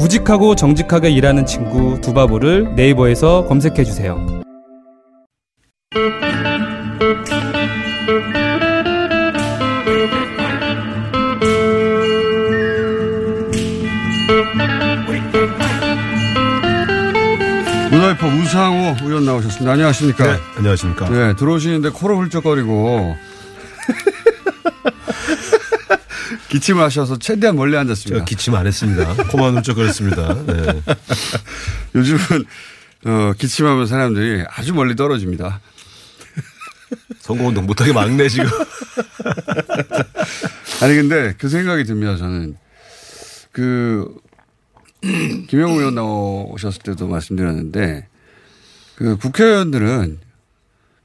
우직하고 정직하게 일하는 친구 두바보를 네이버에서 검색해 주세요. 문화이퍼 우상호 의원 나오셨습니다. 안녕하십니까? 네, 안녕하십니까. 네, 들어오시는데 코로 훌쩍거리고 기침을 하셔서 최대한 멀리 앉았습니다. 기침 안 했습니다. 코만 훌쩍거렸습니다. 네. 요즘은 어, 기침하면 사람들이 아주 멀리 떨어집니다. 선거운동 못하게 막네 지금. 아니 근데 그 생각이 듭니다. 저는 그 김영우 의원 나오셨을 때도 말씀드렸는데 그 국회의원들은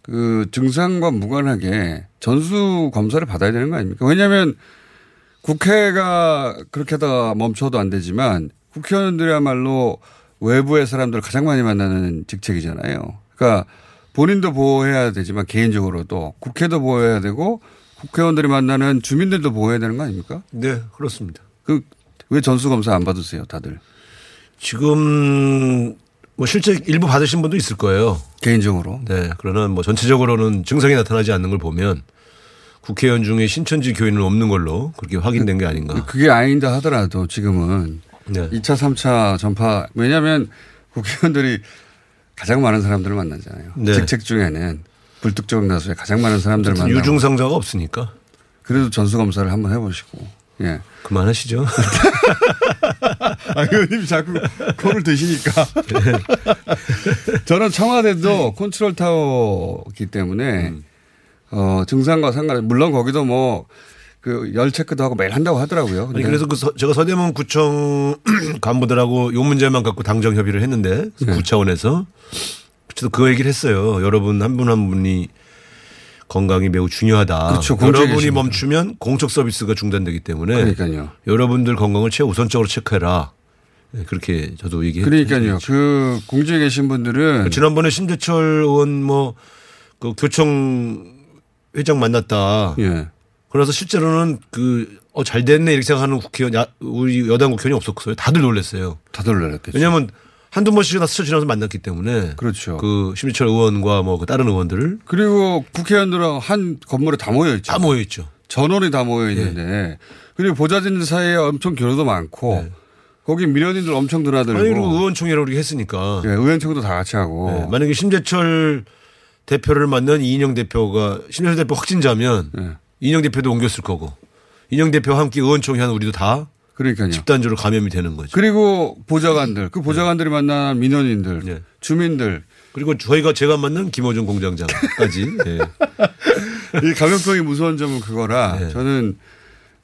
그 증상과 무관하게 전수 검사를 받아야 되는 거 아닙니까? 왜냐하면 국회가 그렇게 하다 멈춰도 안 되지만 국회의원들이야말로 외부의 사람들을 가장 많이 만나는 직책이잖아요. 그러니까 본인도 보호해야 되지만 개인적으로도 국회도 보호해야 되고 국회의원들이 만나는 주민들도 보호해야 되는 거 아닙니까? 네, 그렇습니다. 그 왜 전수 검사 안 받으세요, 다들? 지금 뭐 실제 일부 받으신 분도 있을 거예요. 개인적으로. 네, 그러나 뭐 전체적으로는 증상이 나타나지 않는 걸 보면 국회의원 중에 신천지 교인은 없는 걸로 그렇게 확인된 게 아닌가. 그게 아닌다 하더라도 지금은 네. 2차, 3차 전파 왜냐하면 국회의원들이 가장 많은 사람들을 만나잖아요. 네. 직책 중에는 불특정 다수의 가장 많은 사람들을 만나고 유증상자가 없으니까 그래도 전수 검사를 한번 해보시고. 예. 그만하시죠. 아, 의원님이 자꾸 코를 드시니까. 저는 청와대도 컨트롤 타워기 때문에 어, 증상과 상관없이 물론 거기도 뭐 그열 체크도 하고 매일 한다고 하더라고요. 아니 그래서 그 서- 제가 서대문 구청 간부들하고 요 문제만 갖고 당정 협의를 했는데 네. 구차원에서 그래도 그 얘기를 했어요. 여러분 한분한 분이 건강이 매우 중요하다. 그렇죠. 여러분이 멈추면 공적 서비스가 중단되기 때문에 그러니까요. 여러분들 건강을 최우선적으로 체크해라. 네, 그렇게 저도 얘기했죠. 그러니까요. 그 공직에 계신 분들은 지난번에 신재철 의원 뭐 그 교청 회장 만났다. 예. 그래서 실제로는 그, 어, 잘 됐네 이렇게 생각하는 국회의원, 야, 우리 여당 국회의원이 없었어요. 다들 놀랐어요. 다들 놀랐겠죠. 왜냐하면 한두 번씩 다 스쳐 지나서 만났기 때문에. 그렇죠. 그 심리철 의원과 뭐 그 다른 의원들을 그리고 국회의원들은 한 건물에 다 모여 있죠. 다 모여 있죠. 전원이 다 모여 있는데 그리고 보좌진들 사이에 엄청 교류도 많고 거기 민원인들 엄청 드나들고 네. 아니, 그리고 의원총회를 우리가 했으니까. 예, 의원총도 다 같이 하고 네, 만약에 심재철 대표를 만난 이인영 대표가 심재철 대표 확진자면 예. 이인영 대표도 옮겼을 거고 이인영 대표와 함께 의원총회 한 우리도 다 그러니까요. 집단적으로 감염이 되는 거죠. 그리고 보좌관들, 그 보좌관들이 만난 민원인들, 네. 주민들 그리고 저희가 제가 만난 김호중 공장장까지. 예. 이 감염병이 무서운 점은 그거라 네. 저는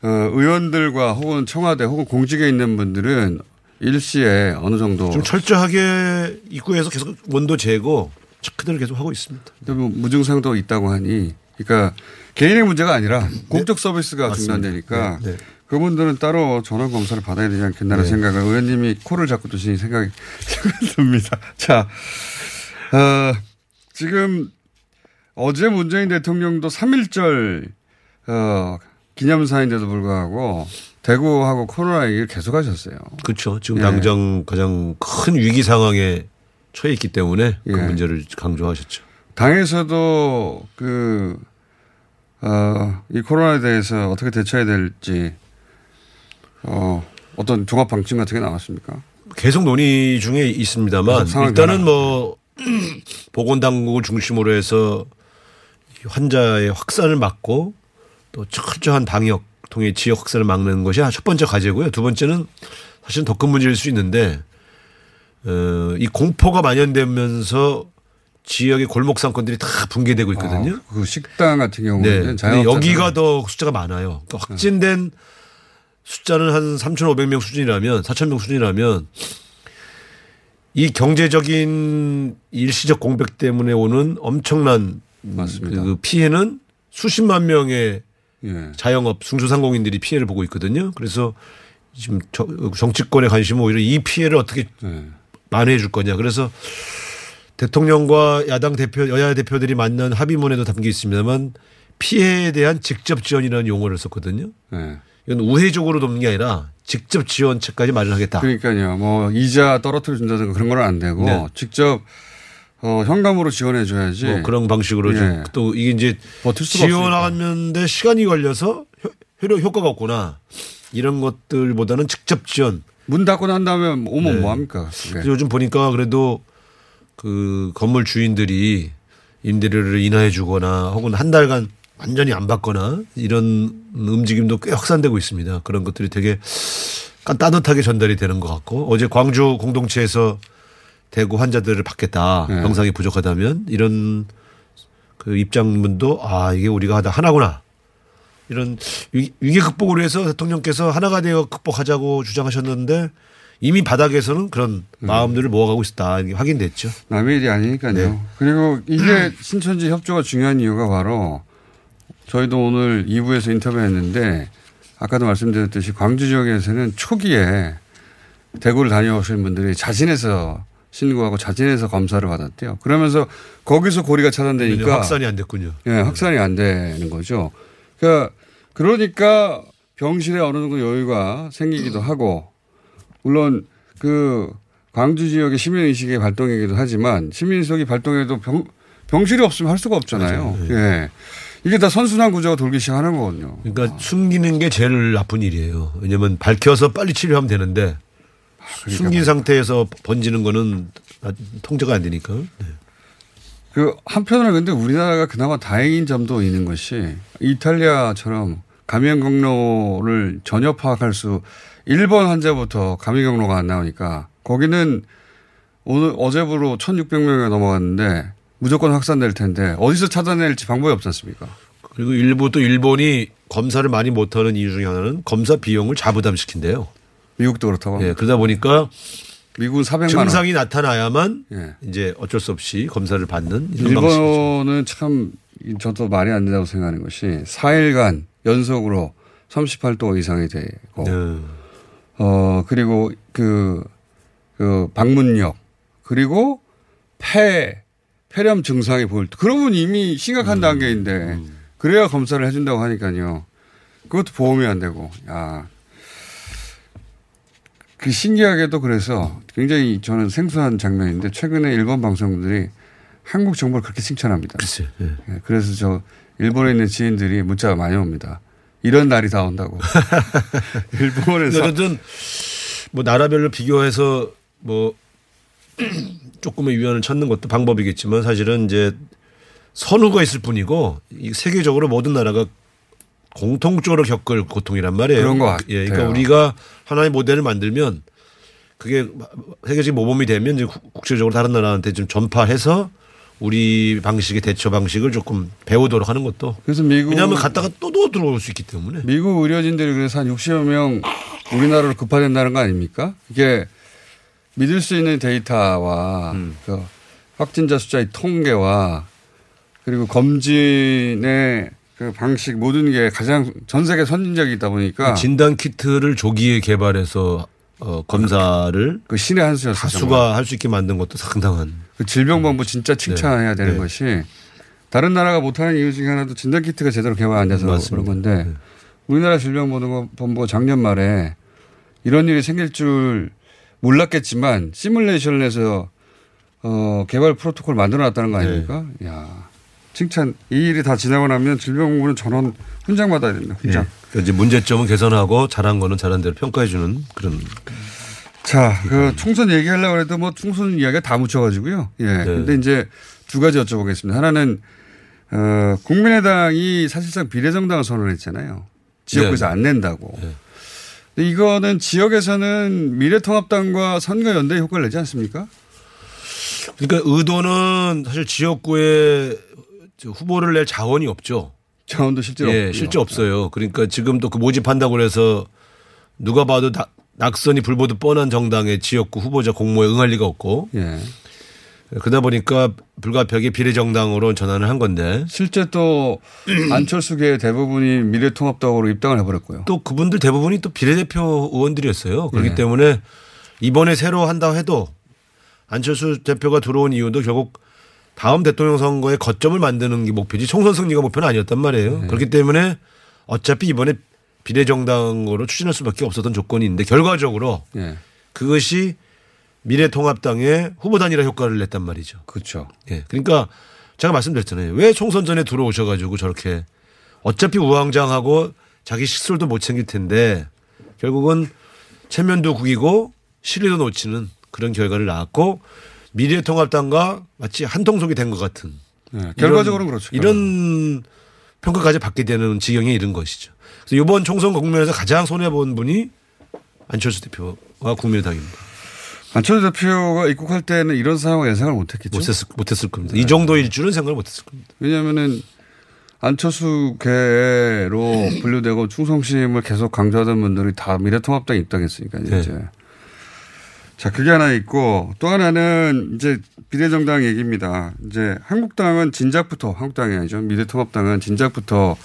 어, 의원들과 혹은 청와대 혹은 공직에 있는 분들은 일시에 어느 정도 좀 철저하게 입구에서 계속 원도 재고 체크들을 계속 하고 있습니다. 뭐 무증상도 있다고 하니 그러니까 개인의 문제가 아니라 공적 서비스가. 중단되니까 네, 네. 그분들은 따로 전원 검사를 받아야 되지 않겠나라는 네. 생각을 의원님이 코를 잡고 드시니 생각이 듭니다. 자, 어, 지금 어제 문재인 대통령도 3.1절 어, 기념사인데도 불구하고 대구하고 코로나 얘기를 계속 하셨어요. 그렇죠. 지금 예. 당장 가장 큰 위기 상황에 처해 있기 때문에 그 예. 문제를 강조하셨죠. 당에서도 그, 어, 이 코로나에 대해서 어떻게 대처해야 될지, 어, 어떤 종합 방침 같은 게 나왔습니까? 계속 논의 중에 있습니다만 일단은. 뭐 보건당국을 중심으로 해서 이 환자의 확산을 막고 또 철저한 방역 통해 지역 확산을 막는 것이 첫 번째 과제고요. 두 번째는 사실은 더 큰 문제일 수 있는데 어, 이 공포가 만연되면서 지역의 골목 상권들이 다 붕괴되고 있거든요. 아, 그 식당 같은 경우는 네. 여기가 더 숫자가 많아요. 그러니까 확진된 숫자는 한 3,500명 수준이라면 4,000명 수준이라면 이 경제적인 일시적 공백 때문에 오는 엄청난 맞습니다. 그 피해는 수십만 명의 예. 자영업 중소상공인들이 피해를 보고 있거든요. 그래서 지금 저- 정치권의 관심은 오히려 이 피해를 어떻게 예. 만회해 줄 거냐. 그래서 대통령과 야당 대표, 여야 대표들이 만난 합의문에도 담겨 있습니다만 피해에 대한 직접 지원이라는 용어를 썼거든요. 예. 이건 우회적으로 돕는 게 아니라 직접 지원책까지 마련하겠다. 그러니까요. 뭐 이자 떨어뜨려 준다든가 그런 건 안 되고 네. 직접 어, 현금으로 지원해 줘야지. 뭐 그런 방식으로 예. 좀또 이게 이제 지원하는데 시간이 걸려서 효, 효, 효과가 없구나. 이런 것들보다는 직접 지원. 문 닫고 난 다음에 오면 네. 뭐 합니까? 그래서 요즘 보니까 그래도 그 건물 주인들이 임대료를 인하해 주거나 혹은 한 달간 완전히 안 받거나 이런 움직임도 꽤 확산되고 있습니다. 그런 것들이 되게 따뜻하게 전달이 되는 것 같고 어제 광주 공동체에서 대구 환자들을 받겠다. 네. 병상이 부족하다면 이런 그 입장문도 아 이게 우리가 하다 하나구나. 이런 위- 위기 극복을 위해서 대통령께서 하나가 되어 극복하자고 주장하셨는데 이미 바닥에서는 그런 마음들을 모아가고 있다. 이게 확인됐죠. 남의 일이 아니니까요. 네. 그리고 이게 신천지 협조가 중요한 이유가 바로 저희도 오늘 2부에서 인터뷰했는데 아까도 말씀드렸듯이 광주 지역에서는 초기에 대구를 다녀오신 분들이 자진해서 신고하고 자진해서 검사를 받았대요. 그러면서 거기서 고리가 차단되니까 확산이 안 됐군요. 예, 확산이 안 되는 거죠. 그러니까 그러니까 병실에 어느 정도 여유가 생기기도 하고 물론 그 광주 지역의 시민 의식의 발동이기도 하지만 시민 의식이 발동해도 병, 병실이 없으면 할 수가 없잖아요. 맞아요. 예. 이게 다 선순환 구조가 돌기 시작하는 거거든요. 그러니까 숨기는 게 제일 나쁜 일이에요. 왜냐하면 밝혀서 빨리 치료하면 되는데 그러니까 숨긴 상태에서 번지는 거는 통제가 안 되니까. 네. 그 한편으로 근데 우리나라가 그나마 다행인 점도 있는 것이 이탈리아처럼 감염 경로를 전혀 파악할 수 일본 환자부터 감염 경로가 안 나오니까 거기는 오늘 어제부로 1,600명이 넘어갔는데 무조건 확산될 텐데 어디서 찾아낼지 방법이 없지 않습니까? 그리고 일부 또 일본이 검사를 많이 못하는 이유 중에 하나는 검사 비용을 자부담시킨대요. 미국도 그렇다고 예, 합니다. 그러다 보니까 미국은 400만 원. 증상이 나타나야만 예. 이제 어쩔 수 없이 검사를 받는 이런 방식이죠. 일본은 참 저도 말이 안 된다고 생각하는 것이 4일간 연속으로 38도 이상이 되고 네. 어, 그리고 그, 그 방문력, 그리고 폐, 폐렴 증상이 보일 때, 그러면 이미 심각한 음. 단계인데, 그래야 검사를 해준다고 하니까요. 그것도 보험이 안 되고, 야. 그 신기하게도 그래서 굉장히 저는 생소한 장면인데, 최근에 일본 방송들이 한국 정부를 그렇게 칭찬합니다. 글쎄. 예. 예, 그래서 저 일본에 있는 지인들이 문자가 많이 옵니다. 이런 날이 다 온다고. 일본에서 어쨌든 뭐 나라별로 비교해서 뭐 조금의 위안을 찾는 것도 방법이겠지만 사실은 이제 선후가 있을 뿐이고 이 세계적으로 모든 나라가 공통적으로 겪을 고통이란 말이에요. 그런 것 같아요. 예, 그러니까 우리가 하나의 모델을 만들면 그게 세계적인 모범이 되면 이제 국- 국제적으로 다른 나라한테 좀 전파해서 우리 방식의 대처 방식을 조금 배우도록 하는 것도 그래서 미국 왜냐하면 갔다가 또, 또 들어올 수 있기 때문에 미국 의료진들이 그래서 한 60여 명 우리나라로 급파된다는 거 아닙니까? 이게 믿을 수 있는 데이터와 음. 그 확진자 숫자의 통계와 그리고 검진의 그 방식 모든 게 가장 전 세계 선진적이다 보니까 진단 키트를 조기에 개발해서 어, 검사를 그 신의 한 수였어요. 다수가 할 수 있게 만든 것도 상당한 그 질병본부 진짜 칭찬해야 되는 네. 것이 다른 나라가 못하는 이유 중에 하나도 진단 키트가 제대로 개발 안 돼서 맞습니다. 그런 건데 네. 우리나라 질병본부가 작년 말에 이런 일이 생길 줄 몰랐겠지만 시뮬레이션을 해서 어, 개발 프로토콜 만들어 놨다는 거 아닙니까? 네. 야 칭찬. 이 일이 다 지나고 나면 질병본부는 전원 훈장 받아야 됩니다. 훈장. 예. 이제 문제점은 개선하고 잘한 거는 잘한 대로 평가해 주는 그런 자, 그 총선 얘기하려고 해도 뭐 총선 이야기가 다 묻혀가지고요. 예. 근데 이제 두 가지 여쭤보겠습니다. 하나는, 어, 국민의당이 사실상 비례정당을 선언했잖아요. 지역구에서 네. 안 낸다고. 네. 근데 이거는 지역에서는 미래통합당과 선거연대 효과를 내지 않습니까? 그러니까 의도는 사실 지역구에 저 후보를 낼 자원이 없죠. 자원도 실제로 예, 없고요. 실제 없어요. 그러니까 지금도 그 모집한다고 그래서 누가 봐도 나, 낙선이 불보듯 뻔한 정당의 지역구 후보자 공모에 응할 리가 없고 예. 그러다 보니까 불가피하게 비례정당으로 전환을 한 건데 실제 또 안철수계 대부분이 미래통합당으로 입당을 해버렸고요. 또 그분들 대부분이 또 비례대표 의원들이었어요. 그렇기 네. 때문에 이번에 새로 한다 해도 안철수 대표가 들어온 이유도 결국 다음 대통령 선거의 거점을 만드는 게 목표지 총선 승리가 목표는 아니었단 말이에요. 그렇기 때문에 어차피 이번에 비례정당으로 추진할 수밖에 없었던 조건인데 결과적으로 예. 그것이 미래통합당의 후보 단일화 효과를 냈단 말이죠. 그렇죠. 예. 그러니까 제가 말씀드렸잖아요. 왜 총선 전에 들어오셔 가지고 저렇게 어차피 우왕좌왕하고 자기 식술도 못 챙길 텐데 결국은 체면도 구기고 실리도 놓치는 그런 결과를 낳았고 미래통합당과 마치 한통속이 된 것 같은 예. 결과적으로는 그렇죠. 이런 평가까지 받게 되는 지경에 이른 것이죠. 그래서 이번 총선 국면에서 가장 손해본 분이 안철수 대표와 국민의당입니다. 안철수 대표가 입국할 때는 이런 상황을 예상을 못했겠죠. 못했을, 못했을 겁니다. 이 정도일 줄은 생각을 못했을 겁니다. 왜냐하면은 안철수계로 분류되고 충성심을 계속 강조하던 분들이 다 미래통합당 에 입당했으니까요. 네. 이제. 자, 그게 하나 있고 또 하나는 이제 비례정당 얘기입니다. 이제 한국당은 진작부터 한국당이 아니죠. 미래통합당은 진작부터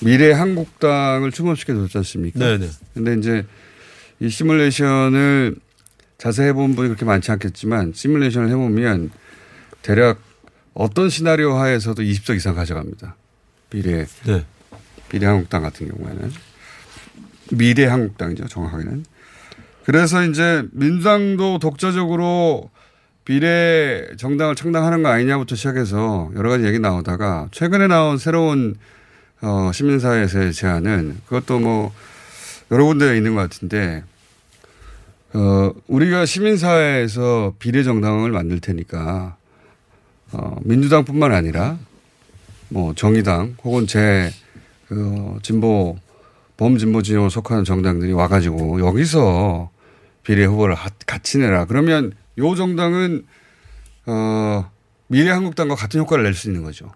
미래 한국당을 출범시켜 줬지 않습니까? 네네. 근데 이제 이 시뮬레이션을 자세히 해본 분이 그렇게 많지 않겠지만 시뮬레이션을 해보면 대략 어떤 시나리오 하에서도 20석 이상 가져갑니다. 미래, 네. 미래 한국당 같은 경우에는. 미래 한국당이죠, 정확하게는. 그래서 이제 민주당도 독자적으로 비례 정당을 창당하는 거 아니냐부터 시작해서 여러 가지 얘기 나오다가 최근에 나온 새로운 어, 시민사회에서의 제안은 그것도 뭐 여러 군데에 있는 것 같은데 어, 우리가 시민사회에서 비례 정당을 만들 테니까 어, 민주당뿐만 아니라 뭐 정의당 혹은 제 그, 진보 범진보 진영을 속하는 정당들이 와가지고 여기서 비례 후보를 하- 같이 내라. 그러면 요 정당은 어, 미래한국당과 같은 효과를 낼 수 있는 거죠.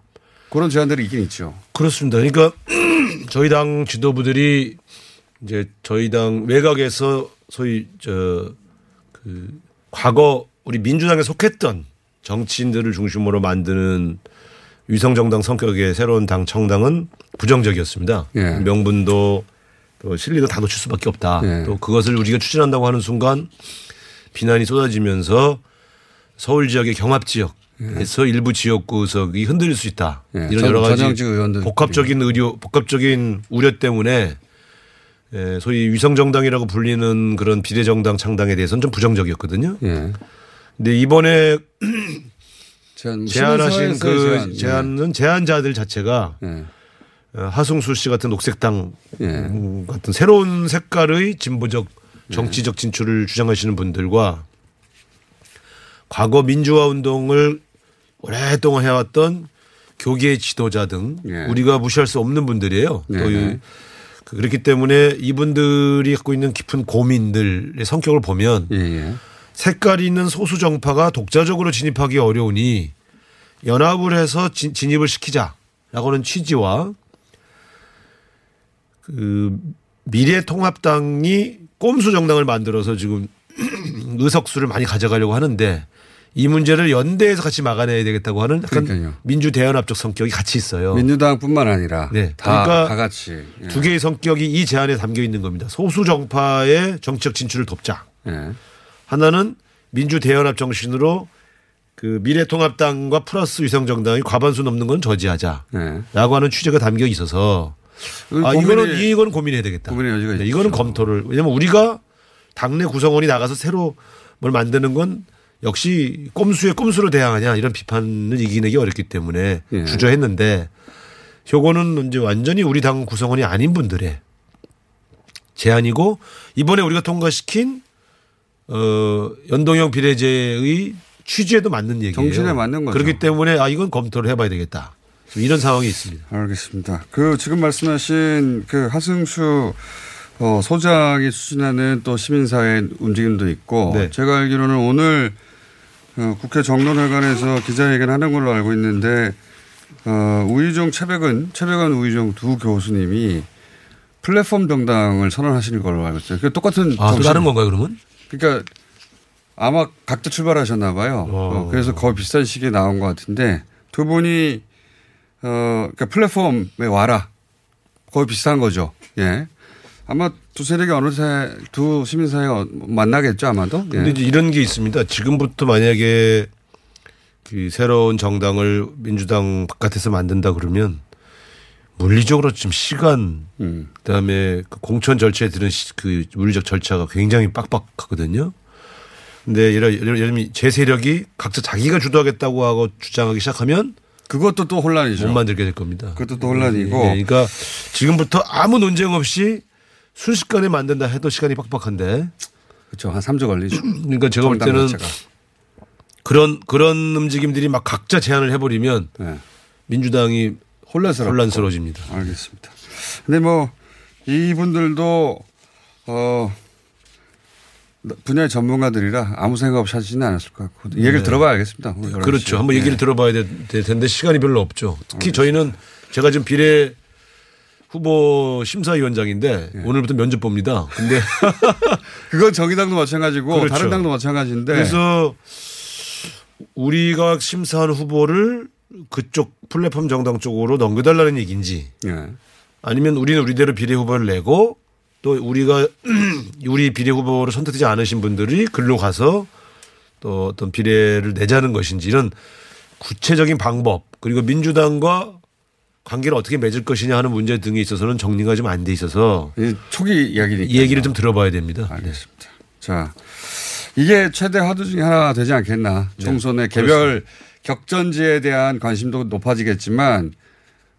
그런 제안들이 있긴 있죠. 그렇습니다. 그러니까 저희 당 지도부들이 이제 저희 당 외곽에서 소위 저 그 과거 우리 민주당에 속했던 정치인들을 중심으로 만드는 위성 정당 성격의 새로운 당 청당은 부정적이었습니다. 예. 명분도 또 실리도 다 놓칠 수밖에 없다. 예. 또 그것을 우리가 추진한다고 하는 순간 비난이 쏟아지면서 서울 지역의 경합 지역 에서 일부 지역구 의석이 흔들릴 수 있다. 예. 이런 전- 여러 가지. 복합적인 의료, 복합적인 우려 때문에 예, 소위 위성 정당이라고 불리는 그런 비례 정당 창당에 대해서는 좀 부정적이었거든요. 예. 근데 이번에 제안, 제안하신 시민사회에서의 그 제안. 제안은 제안자들 자체가 예. 어, 하승수 씨 같은 녹색당 예. 음, 같은 새로운 색깔의 진보적 정치적 진출을 주장하시는 분들과 과거 민주화 운동을 오랫동안 해왔던 교계 지도자 등 예. 우리가 무시할 수 없는 분들이에요. 네. 또 이- 그렇기 때문에 이분들이 갖고 있는 깊은 고민들의 성격을 보면 예, 예. 색깔이 있는 소수 정파가 독자적으로 진입하기 어려우니 연합을 해서 진, 진입을 시키자라고 하는 취지와 그 미래통합당이 꼼수 정당을 만들어서 지금 의석수를 많이 가져가려고 하는데 이 문제를 연대해서 같이 막아내야 되겠다고 하는 약간 그러니까요. 민주 대연합적 성격이 같이 있어요. 민주당뿐만 아니라 네. 다, 그러니까 다 같이. 예. 두 개의 성격이 이 제안에 담겨 있는 겁니다. 소수 정파의 정치적 진출을 돕자. 예. 하나는 민주 대연합 정신으로 그 미래통합당과 플러스 위성정당이 과반수 넘는 건 저지하자라고 예. 하는 취지가 담겨 있어서 아 고민이- 이거는 이건 고민해야 되겠다. 고민의 여지가 네. 이거는 검토를 왜냐면 우리가 당내 구성원이 나가서 새로 뭘 만드는 건 역시 꼼수에 꼼수로 대항하냐 이런 비판을 이기내기 어렵기 때문에 예. 주저했는데 요거는 이제 완전히 우리 당 구성원이 아닌 분들의 제안이고 이번에 우리가 통과시킨 어 연동형 비례제의 취지에도 맞는 얘기예요. 정신에 맞는 거죠. 그렇기 때문에 아 이건 검토를 해봐야 되겠다. 이런 상황이 있습니다. 알겠습니다. 그 지금 말씀하신 그 하승수 어, 소장이 추진하는 또 시민사회 움직임도 있고 네. 제가 알기로는 오늘 어, 국회 정론회관에서 기자회견 하는 걸로 알고 있는데 어, 우희종 최백은 최백은 우희종 두 교수님이 플랫폼 정당을 선언하시는 걸로 알고 있어요. 그 똑같은 아, 또 다른 건가요, 그러면? 그러니까 아마 각자 출발하셨나 봐요. 어. 어, 그래서 거의 비슷한 시기에 나온 것 같은데 두 분이 어 그러니까 플랫폼에 와라 거의 비슷한 거죠. 예. 아마 두 세력이 어느새 두 시민사회가 만나겠죠 아마도. 예. 근데 이제 이런 게 있습니다. 지금부터 만약에 그 새로운 정당을 민주당 바깥에서 만든다 그러면 물리적으로 지금 시간 음. 그다음에 그 공천 절차에 드는 시- 그 물리적 절차가 굉장히 빡빡하거든요. 근데 예를 예를 들면 제 세력이 각자 자기가 주도하겠다고 하고 주장하기 시작하면 그것도 또 혼란이죠. 못 만들게 될 겁니다. 그것도 또 혼란이고. 예, 그러니까 지금부터 아무 논쟁 없이 순식간에 만든다 해도 시간이 빡빡한데 그렇죠. 한 3주 걸리죠. 그러니까 제가 볼 때는 자체가. 그런 그런 움직임들이 막 각자 제안을 해버리면 네. 민주당이 혼란스럽고. 혼란스러워집니다. 알겠습니다. 근데 뭐 이분들도 어 분야의 전문가들이라 아무 생각 없이 하지는 않았을 것 같고 이 얘기를 들어봐야 알겠습니다. 오늘 11 시에. 네. 그렇죠. 한번 얘기를 네. 들어봐야 될, 될 텐데 시간이 별로 없죠. 특히 저희는 제가 지금 비례 후보 심사위원장인데 네. 오늘부터 면접 봅니다. 근데 그건 정의당도 마찬가지고 그렇죠. 다른 당도 마찬가지인데 그래서 우리가 심사한 후보를 그쪽 플랫폼 정당 쪽으로 넘겨달라는 얘기인지 예. 아니면 우리는 우리대로 비례 후보를 내고 또 우리가 우리 비례 후보를 선택되지 않으신 분들이 글로 가서 또 어떤 비례를 내자는 것인지 이런 구체적인 방법 그리고 민주당과 관계를 어떻게 맺을 것이냐 하는 문제 등에 있어서는 정리가 좀 안 돼 있어서 이 초기 이야기니까 이 얘기를 좀 들어봐야 됩니다. 알겠습니다. 자 이게 최대 화두 중에 하나 되지 않겠나. 네. 총선의 개별 격전지에 대한 관심도 높아지겠지만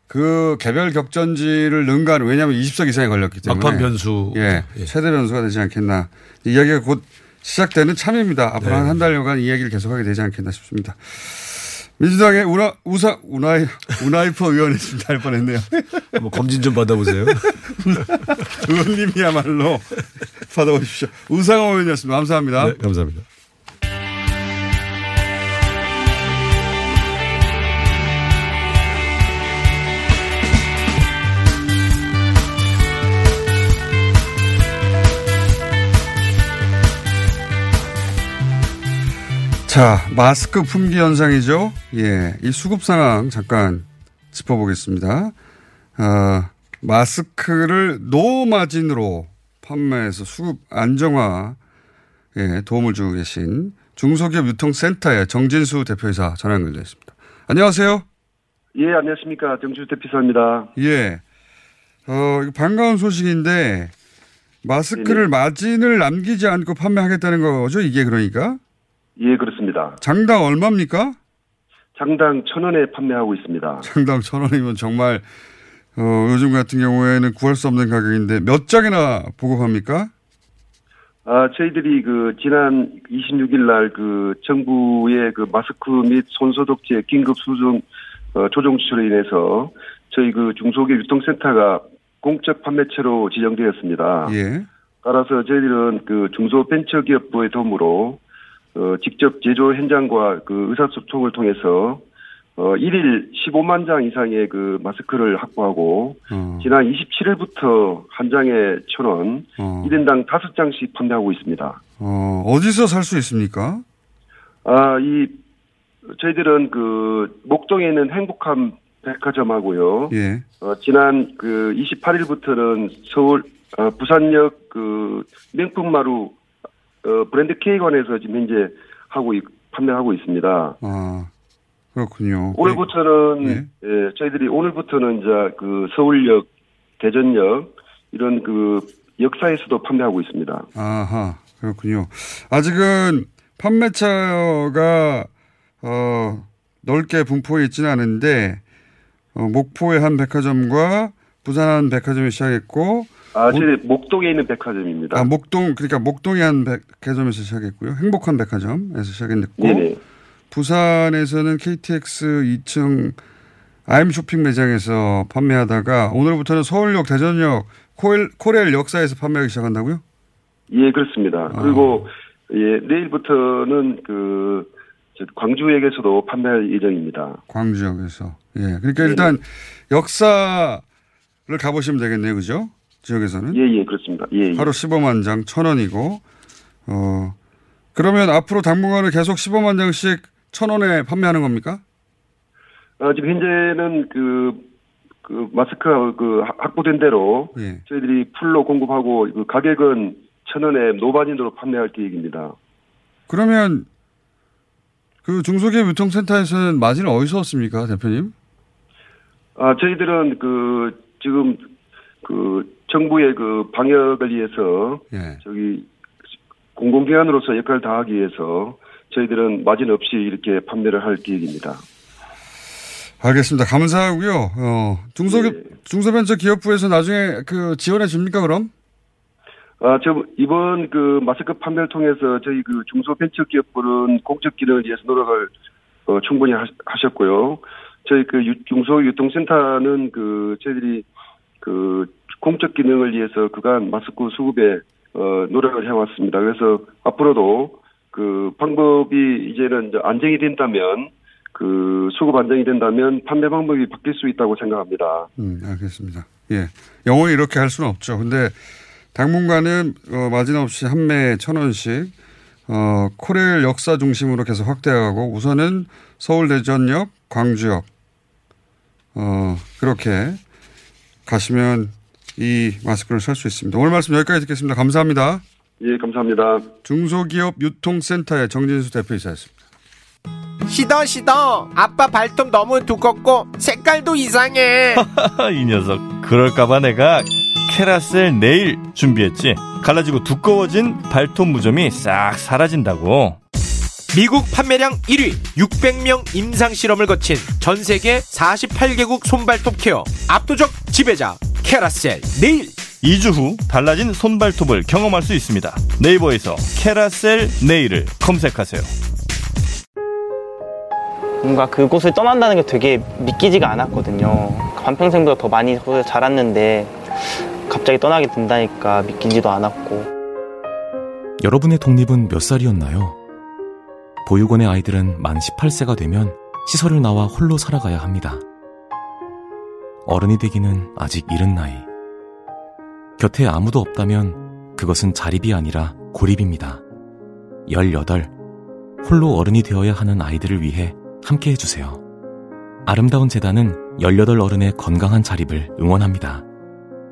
그 개별 격전지를 능가하는 왜냐하면 20석 이상이 걸렸기 때문에 막판 변수. 예, 예. 최대 변수가 되지 않겠나. 이 이야기가 곧 시작되는 참입니다. 앞으로 네. 한한 달여간 이 얘기를 계속하게 되지 않겠나 싶습니다. 민주당의 우나, 우사, 우나이, 우나이퍼 의원이었습니다. 할 뻔했네요. 한번 검진 좀 받아보세요. 의원님이야말로 받아보십시오. 우상호 의원이었습니다. 감사합니다. 네, 감사합니다. 자, 마스크 품귀 현상이죠. 예. 이 수급 상황 잠깐 짚어보겠습니다. 아, 마스크를 노마진으로 판매해서 수급 안정화에 도움을 주고 계신 중소기업 유통센터의 정진수 대표이사 전화 연결되어 있습니다. 안녕하세요. 예, 안녕하십니까. 정주 대표사입니다. 예. 어, 반가운 소식인데 마스크를 마진을 남기지 않고 판매하겠다는 거죠. 이게 그러니까 예, 그렇습니다. 장당 얼마입니까? 장당 천 원에 판매하고 있습니다. 장당 천 원이면 정말 어, 요즘 같은 경우에는 구할 수 없는 가격인데 몇 장이나 보급합니까? 아, 저희들이 그 지난 26일 날 그 정부의 그 마스크 및 손소독제 긴급 수정 어, 조정 조치로 인해서 저희 그 중소기업 유통센터가 공적 판매처로 지정되었습니다. 예. 따라서 저희들은 그 중소벤처기업부의 도움으로 어, 직접 제조 현장과 그 의사소통을 통해서 어, 1일 15만 장 이상의 그 마스크를 확보하고 어, 지난 27일부터 한 장에 천 원, 어, 1인당 다섯 장씩 판매하고 있습니다. 어, 어디서 살 수 있습니까? 아, 이 저희들은 그 목동에 있는 행복한 백화점하고요. 예. 어, 지난 그 28일부터는 서울 어, 부산역 그 명품마루 어, 브랜드 K관에서 지금 현재 하고 있- 판매하고 있습니다. 아, 그렇군요. 오늘부터는 네. 예, 저희들이 오늘부터는 이제 그 서울역, 대전역 이런 그 역사에서도 판매하고 있습니다. 아하, 그렇군요. 아직은 판매처가 어, 넓게 분포해 있지는 않은데 어, 목포의 한 백화점과 부산 한 백화점이 시작했고 아, 저희 목동에 있는 백화점입니다. 아, 목동 그러니까 목동의 한 백화점에서 시작했고요. 행복한 백화점에서 시작했고 네네. 부산에서는 KTX 2층 아임 쇼핑 매장에서 판매하다가 오늘부터는 서울역, 대전역, 코엘, 코레일 역사에서 판매하기 시작한다고요? 예, 그렇습니다. 아. 그리고 예, 내일부터는 그 저, 광주역에서도 판매할 예정입니다. 광주역에서. 예. 그러니까 일단 역사를 가보시면 되겠네요. 그죠? 지역에서는 예, 예, 그렇습니다. 예, 예. 하루 15만 장 1,000원이고 어 그러면 앞으로 당분간은 계속 15만 장씩 1,000원에 판매하는 겁니까? 아, 지금 현재는 그, 그 마스크가 그 확보된 대로 예. 저희들이 풀로 공급하고 그 가격은 천 원에 노반인으로 판매할 계획입니다. 그러면 그 중소기업 유통센터에서는 마진을 어디서 얻습니까, 대표님? 아, 저희들은 그 지금 그 정부의 그 방역을 위해서 예. 저기 공공기관으로서 역할을 다하기 위해서 저희들은 마진 없이 이렇게 판매를 할 계획입니다. 알겠습니다. 감사하고요. 어, 중소기업 예. 중소벤처기업부에서 나중에 그 지원해 줍니까, 그럼? 아, 저 이번 그 마스크 판매를 통해서 저희 그 중소벤처기업부는 공적 기능을 위해서 노력을 어, 충분히 하, 하셨고요. 저희 그 유- 중소유통센터는 그 저희들이 그 공적 기능을 위해서 그간 마스크 수급에 어, 노력을 해왔습니다. 그래서 앞으로도 그 방법이 이제는 이제 안정이 된다면 그 수급 안정이 된다면 판매 방법이 바뀔 수 있다고 생각합니다. 음, 알겠습니다. 예. 영원히 이렇게 할 수는 없죠. 근데 당분간은 어, 마진 없이 한 매에 천 원씩 어, 코레일 역사 중심으로 계속 확대하고 우선은 서울 대전역, 광주역 어, 그렇게 가시면 이 마스크를 살수 있습니다. 오늘 말씀 여기까지 듣겠습니다. 감사합니다. 예, 감사합니다. 중소기업 유통센터의 정진수 대표이사였습니다. 시더 시더 아빠 발톱 너무 두껍고 색깔도 이상해 이 녀석 그럴까봐 내가 캐라셀 네일 준비했지 갈라지고 두꺼워진 발톱 무좀이 싹 사라진다고 미국 판매량 1위 600명 임상 실험을 거친 전 세계 48개국 손발톱 케어 압도적 지배자 캐라셀 네일 2주 후 달라진 손발톱을 경험할 수 있습니다 네이버에서 캐라셀 네일을 검색하세요 뭔가 그곳을 떠난다는 게 되게 믿기지가 않았거든요. 반평생보다 더 많이 거기서 자랐는데 갑자기 떠나게 된다니까 믿기지도 않았고 여러분의 독립은 몇 살이었나요? 보육원의 아이들은 만 18세가 되면 시설을 나와 홀로 살아가야 합니다. 어른이 되기는 아직 이른 나이. 곁에 아무도 없다면 그것은 자립이 아니라 고립입니다. 18. 홀로 어른이 되어야 하는 아이들을 위해 함께 해주세요. 아름다운 재단은 18 어른의 건강한 자립을 응원합니다.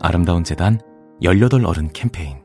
아름다운 재단 18 어른 캠페인.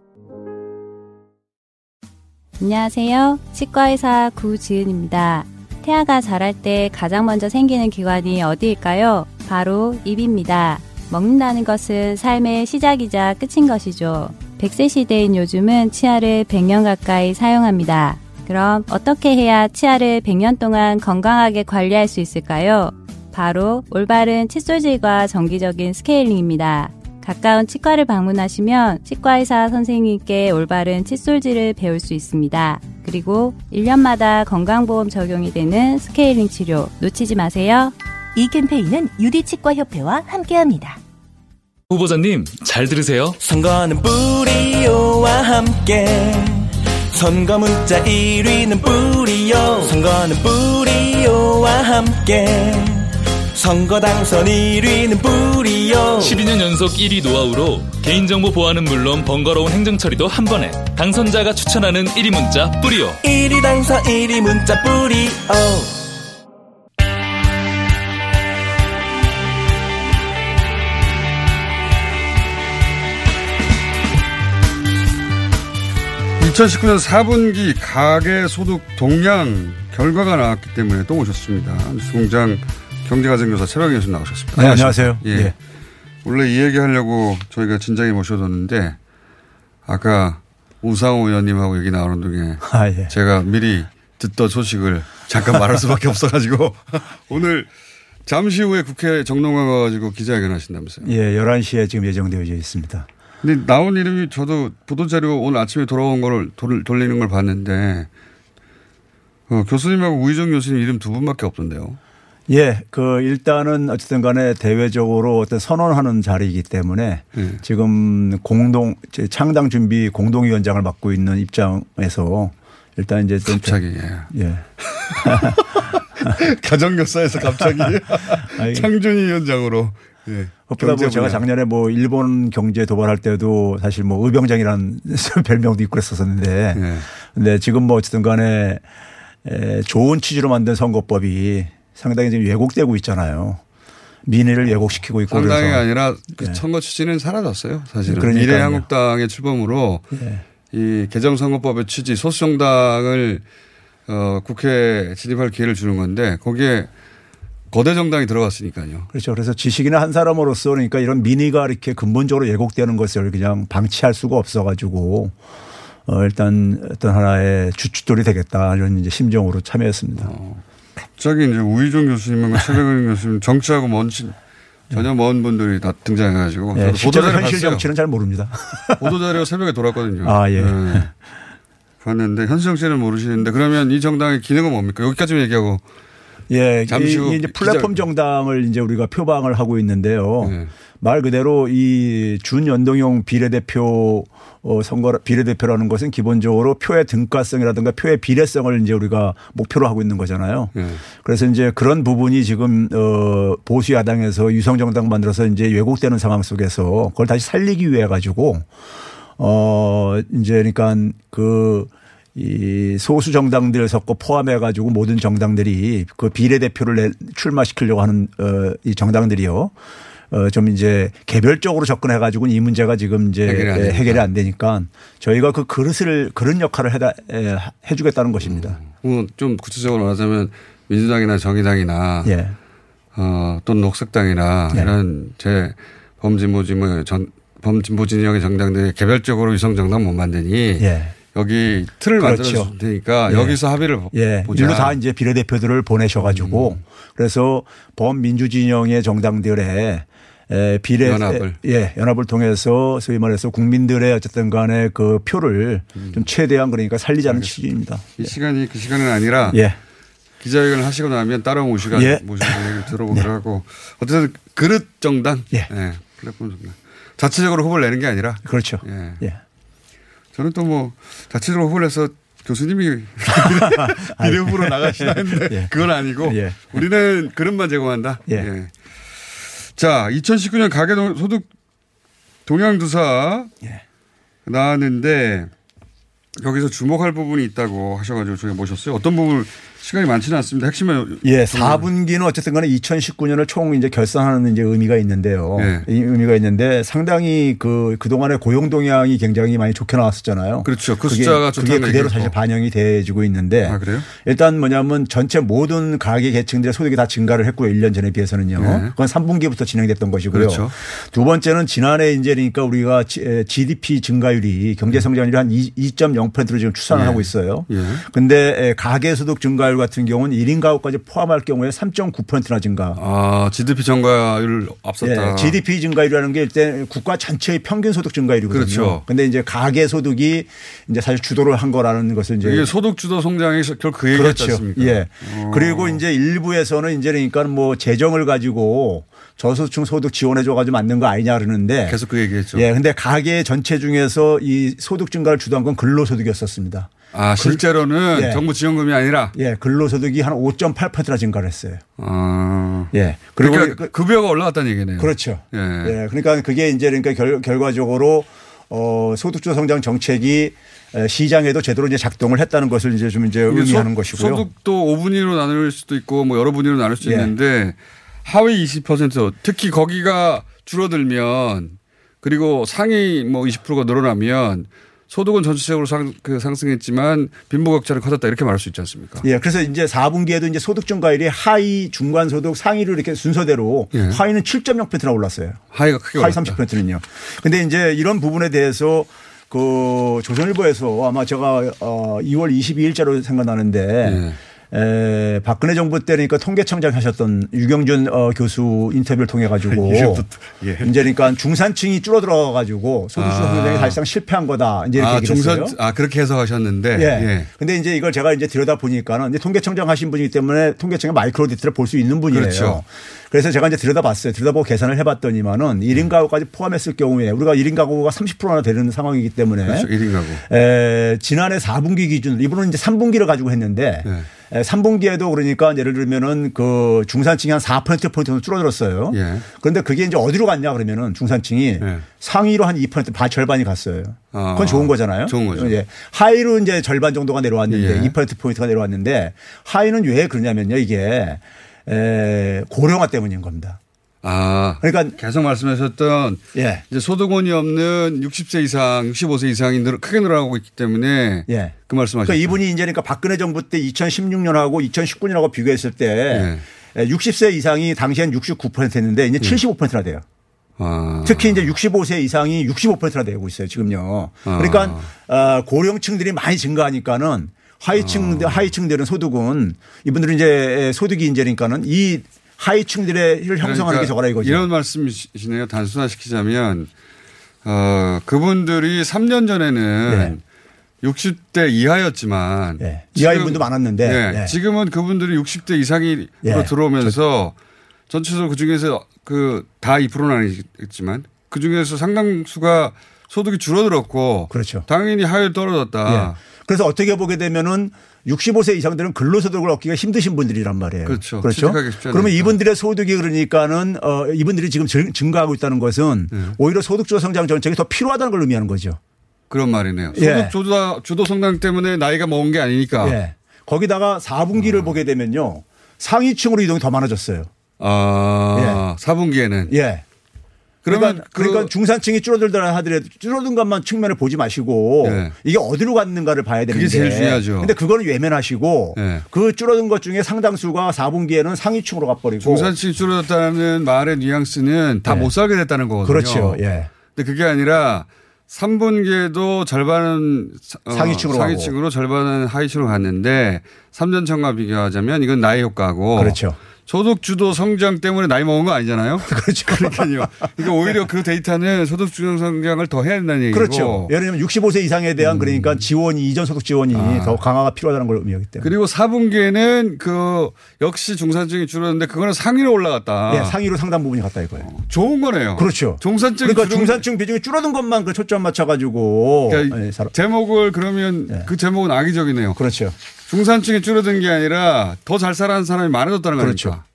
안녕하세요. 치과의사 구지은입니다. 태아가 자랄 때 가장 먼저 생기는 기관이 어디일까요? 바로 입입니다. 먹는다는 것은 삶의 시작이자 끝인 것이죠. 100세 시대인 요즘은 치아를 100년 가까이 사용합니다. 그럼 어떻게 해야 치아를 100년 동안 건강하게 관리할 수 있을까요? 바로 올바른 칫솔질과 정기적인 스케일링입니다. 가까운 치과를 방문하시면 치과의사 선생님께 올바른 칫솔질을 배울 수 있습니다. 그리고 1년마다 건강보험 적용이 되는 스케일링 치료 놓치지 마세요. 이 캠페인은 유디치과협회와 함께합니다. 후보자님 잘 들으세요. 선거는 뿌리오와 함께 선거 문자 1위는 뿌리오 선거는 뿌리오와 함께 선거 당선 1위는 뿌리오 12년 연속 1위 노하우로 개인정보 보안은 물론 번거로운 행정처리도 한 번에 당선자가 추천하는 1위 문자 뿌리오 1위 당선 1위 문자 뿌리오 2019년 4분기 가계소득 동향 결과가 나왔기 때문에 또 오셨습니다. 뉴스공장 경제가정교사 최박희 교수 나오셨습니다. 네, 안녕하세요. 예. 예. 원래 이 얘기 하려고 저희가 진작에 모셔뒀는데 아까 우상호 의원님하고 얘기 나오는 중에 아, 예. 제가 미리 듣던 소식을 잠깐 말할 수밖에 없어가지고 오늘 잠시 후에 국회 정론관 가가지고 기자회견 하신다면서요. 예, 11시에 지금 예정되어 있습니다. 근데 나온 이름이 저도 보도자료 오늘 아침에 돌아온 거를 돌, 돌리는 걸 봤는데 어, 교수님하고 우희정 교수님 이름 두 분밖에 없던데요. 예, 그 일단은 어쨌든 간에 대외적으로 어떤 선언하는 자리이기 때문에 예. 지금 공동 제 창당 준비 공동위원장을 맡고 있는 입장에서 일단 이제 좀 갑자기 예. 예. 가정교사에서 갑자기. 창준이 위원장으로 예. 뭐 제가. 작년에 뭐 일본 경제 도발할 때도 사실 뭐 의병장이라는 별명도 있고 그랬었는데 예. 근데 지금 뭐 어쨌든 간에 에, 좋은 취지로 만든 선거법이 상당히 지금 왜곡되고 있잖아요. 민의를 왜곡시키고 있고 상당히 그래서 아니라 그 예. 선거 취지는 사라졌어요. 사실은 그러니까요. 미래한국당의 출범으로 예. 이 개정선거법의 취지 소수정당을 어, 국회에 진입할 기회를 주는 건데 거기에 거대 정당이 들어갔으니까요. 그렇죠. 그래서 지식인의 한 사람으로서 그러니까 이런 민의가 이렇게 근본적으로 왜곡되는 것을 그냥 방치할 수가 없어 가지고 어, 일단 어떤 하나의 주춧돌이 되겠다 이런 이제 심정으로 참여했습니다. 어. 갑자기 이제 우희종 교수님과 최백은 교수님 정치하고 먼 친- 전혀 먼 분들이 다 등장해가지고 실제로 보도자료 현실 봤어요. 정치는 잘 모릅니다. 보도자료 새벽에 돌았거든요. 아, 예. 봤는데 현실 정치는 모르시는데 그러면 이 정당의 기능은 뭡니까? 여기까지만 얘기하고 예, 잠시 이- 후이 이제 플랫폼 기자- 정당을 이제 우리가 표방을 하고 있는데요. 네. 말 그대로 이 준연동형 비례대표 어, 선거 비례대표라는 것은 기본적으로 표의 등가성이라든가 표의 비례성을 이제 우리가 목표로 하고 있는 거잖아요. 네. 그래서 이제 그런 부분이 지금 어 보수 야당에서 유성 정당 만들어서 이제 왜곡되는 상황 속에서 그걸 다시 살리기 위해 가지고 어 이제 그러니까 그 이 소수 정당들 섞고 포함해 가지고 모든 정당들이 그 비례대표를 내- 출마시키려고 하는 어이 정당들이요. 어좀 이제 개별적으로 접근해 가지고 이 문제가 지금 이제 해결이 안 예, 되니까. 해결이 안 되니까 저희가 그 그릇을 그런 역할을 해다 에, 해주겠다는 것입니다. 뭐좀 구체적으로 말하자면 민주당이나 정의당이나 예. 어, 또는 녹색당이나 예. 이런 제 범진보진의 전 범진보 진영의 정당들이 개별적으로 위성 정당 못 만드니 예. 여기 틀을 그렇죠. 만들어 줄 테니까 예. 여기서 합의를 예. 보자. 일로 다 이제 비례대표들을 보내셔가지고 음. 그래서 범민주 진영의 정당들의 에, 비례 연합을. 예 연합을 통해서 소위 말해서 국민들의 어쨌든 간에 그 표를 좀 최대한 그러니까 살리자는 취지입니다. 이 시간이 그 시간은 아니라 예. 기자회견을 하시고 나면 따로 시간 예. 모셔서 얘기를 들어보기로 하고 어쨌든 그릇 정당, 예. 플랫폼 정당 자체적으로 후보를 내는 게 아니라 그렇죠. 예. 예. 저는 또 뭐 자체적으로 후보를 해서 교수님이 비례 후보로 나가시나 했는데 예. 그건 아니고 예. 우리는 그릇만 제공한다. 예. 자, 2019년 가계소득 동향조사 예. 나왔는데 여기서 주목할 부분이 있다고 하셔가지고 저희 모셨어요. 어떤 부분 시간이 많지는 않습니다. 핵심은 예, 4분기는 어쨌든 간에 2019년을 총 이제 결산하는 이제 의미가 있는데요. 예. 이 의미가 있는데 상당히 그 그동안의 고용 동향이 굉장히 많이 좋게 나왔었잖아요. 그렇죠. 그 그게, 숫자가 그게 그대로 얘기고. 사실 반영이 돼지고 있는데 아, 그래요? 일단 뭐냐면 전체 모든 가계 계층들의 소득이 다 증가를 했고요. 1년 전에 비해서는요. 네. 그건 3분기부터 진행됐던 것이고요. 그렇죠. 두 번째는 지난해 이제 그러니까 우리가 GDP 증가율이 경제 성장률이 한 2.0%로 지금 추산을 예. 하고 있어요. 예. 근데 가계 소득 증가 율 같은 경우는 1인 가구까지 포함할 경우에 3.9%나 증가. 아, GDP 증가율 앞섰다. 예, GDP 증가율이라는 게 일단 국가 전체의 평균 소득 증가율이거든요. 그렇죠. 근데 이제 가계 소득이 이제 사실 주도를 한 거라는 것을 이제 이게 소득 주도 성장이 결국 그 얘기였지 그렇죠. 않습니까? 예. 어. 그리고 이제 일부에서는 이제 그러니까 뭐 재정을 가지고 저소득층 소득 지원해 줘 가지고 만든 거 아니냐 그러는데 계속 그 얘기했죠. 예. 근데 가계 전체 중에서 이 소득 증가를 주도한 건 근로소득이었었습니다. 아, 실제로는 예. 정부 지원금이 아니라 예. 근로소득이 한 5.8%나 증가를 했어요. 아. 예. 그리고 그러니까 급여가 올라갔다는 얘기네요. 그렇죠. 예. 예. 그러니까 그게 이제 그러니까 결, 결과적으로 어, 소득주 성장 정책이 에, 시장에도 제대로 이제 작동을 했다는 것을 이제 좀 이제 의미하는 소- 것이고요. 소득도 5분위로 나눌 수도 있고 뭐 여러 분위로 나눌 수 예. 있는데 하위 20% 특히 거기가 줄어들면 그리고 상위 뭐 20%가 늘어나면 소득은 전체적으로 상, 그 상승했지만 빈부격차는 커졌다 이렇게 말할 수 있지 않습니까? 예, 그래서 이제 4분기에도 이제 소득 증가율이 하위, 중간 소득, 상위를 이렇게 순서대로 예. 하위는 7.0%나 올랐어요. 하위가 크게 하위 올랐다. 30%는요. 근데 이제 이런 부분에 대해서 그 조선일보에서 아마 제가 어 2월 22일자로 생각나는데 에, 박근혜 정부 때니까 통계청장 하셨던 유경준 어, 교수 인터뷰를 통해 가지고 예. 이제 그러니까 중산층이 줄어들어 가지고 소득 주도 아. 사실상 실패한 거다. 이제 이렇게 아, 중산, 했어요. 아, 그렇게 해석하셨는데. 예. 예. 근데 이제 이걸 제가 이제 들여다 보니까는 통계청장 하신 분이기 때문에 통계청의 마이크로 디테일을 볼 수 있는 분이에요. 그렇죠. 그래서 제가 이제 들여다 봤어요. 들여다보고 계산을 해봤더니만은 1인 가구까지 포함했을 경우에 우리가 1인 가구가 30%나 되는 상황이기 때문에 그렇죠. 1인 가구. 에, 지난해 4분기 기준 이분은 이제 3분기를 가지고 했는데 네. 3분기에도 그러니까 예를 들면은 그 중산층이 한 4%포인트 정도 줄어들었어요. 예. 그런데 그게 이제 어디로 갔냐 그러면은 중산층이 상위로 한 2%, 반 절반이 갔어요. 아, 그건 좋은 거잖아요. 좋은 거죠. 예. 하위로 이제 절반 정도가 내려왔는데 예. 2%포인트가 내려왔는데 하위는 왜 그러냐면요. 이게 에, 고령화 때문인 겁니다. 아. 그러니까 계속 말씀하셨던 예. 이제 소득원이 없는 60세 이상, 65세 이상이 늘, 크게 늘어나고 있기 때문에 예. 그 말씀하셨죠. 그러니까 이분이 이제 그러니까 박근혜 정부 때 2016년하고 2019년하고 비교했을 때 예. 60세 이상이 당시엔 69%였는데 이제 75%나 돼요. 아. 특히 이제 65세 이상이 65%나 되고 있어요 지금요. 아. 그러니까 어, 고령층들이 많이 증가하니까는 하위층 아. 하위층들은 소득은 이분들은 이제 소득이 그러니까는 이 하위층들의 형성하는 게 저거라 이거죠. 그러니까 이런 말씀이시네요. 단순화시키자면 어, 그분들이 3년 전에는 60대 이하였지만 네. 이하인 분도 많았는데 예, 예. 지금은 그분들이 60대 이상으로 예. 들어오면서 전체적으로 그 중에서 그 다 2%는 아니겠지만 그 중에서 상당수가 소득이 줄어들었고 그렇죠. 당연히 하율 떨어졌다. 예. 그래서 어떻게 보게 되면은 65세 이상들은 근로소득을 얻기가 힘드신 분들이란 말이에요. 그렇죠. 그렇죠. 그러면. 이분들의 소득이 그러니까는 어 이분들이 지금 증- 증가하고 있다는 것은 네. 오히려 소득주도 성장 정책이 더 필요하다는 걸 의미하는 거죠. 그런 말이네요. 예. 소득 주도, 주도 성장 때문에 나이가 먹은 게 아니니까. 예. 거기다가 4분기를 보게 되면요. 상위층으로 이동이 더 많아졌어요. 아, 4분기에는. 예. 그러면 그러니까, 그러니까 중산층이 줄어들더라 하더라도 줄어든 것만 측면을 보지 마시고 예. 이게 어디로 갔는가를 봐야 되는데. 그게 제일 중요하죠. 근데 그거는 외면하시고 예. 그 줄어든 것 중에 상당수가 4분기에는 상위층으로 가버리고. 중산층이 줄어들었다는 말의 뉘앙스는 다 예. 못 살게 됐다는 거거든요. 그렇죠. 예. 근데 그게 아니라 3분기에도 절반은 어, 상위층으로 상위층으로 절반은 하위층으로 갔는데 3년 전과 비교하자면 이건 나이 효과고 그렇죠. 소득 주도 성장 때문에 나이 먹은 거 아니잖아요. 그렇죠. 그러니까요. 그러니까 오히려 그 데이터는 소득 주도 성장을 더 해야 된다는 얘기고. 그렇죠. 예를 들면 65세 이상에 대한 음. 그러니까 지원이 이전 소득 지원이 아. 더 강화가 필요하다는 걸 의미하기 때문에. 그리고 4분기에는 그 역시 중산층이 줄었는데 그거는 상위로 올라갔다. 예, 상위로 상당 부분이 갔다 이거예요. 좋은 거네요. 그렇죠. 중산층 그러니까 중산층 비중이 줄어든 것만 그 초점 맞춰 가지고 그러니까 예, 살- 제목을 그러면 그 제목은 악의적이네요. 그렇죠. 중산층이 줄어든 게 아니라 더 잘 살아가는 사람이 많아졌다는 그렇죠. 거니까.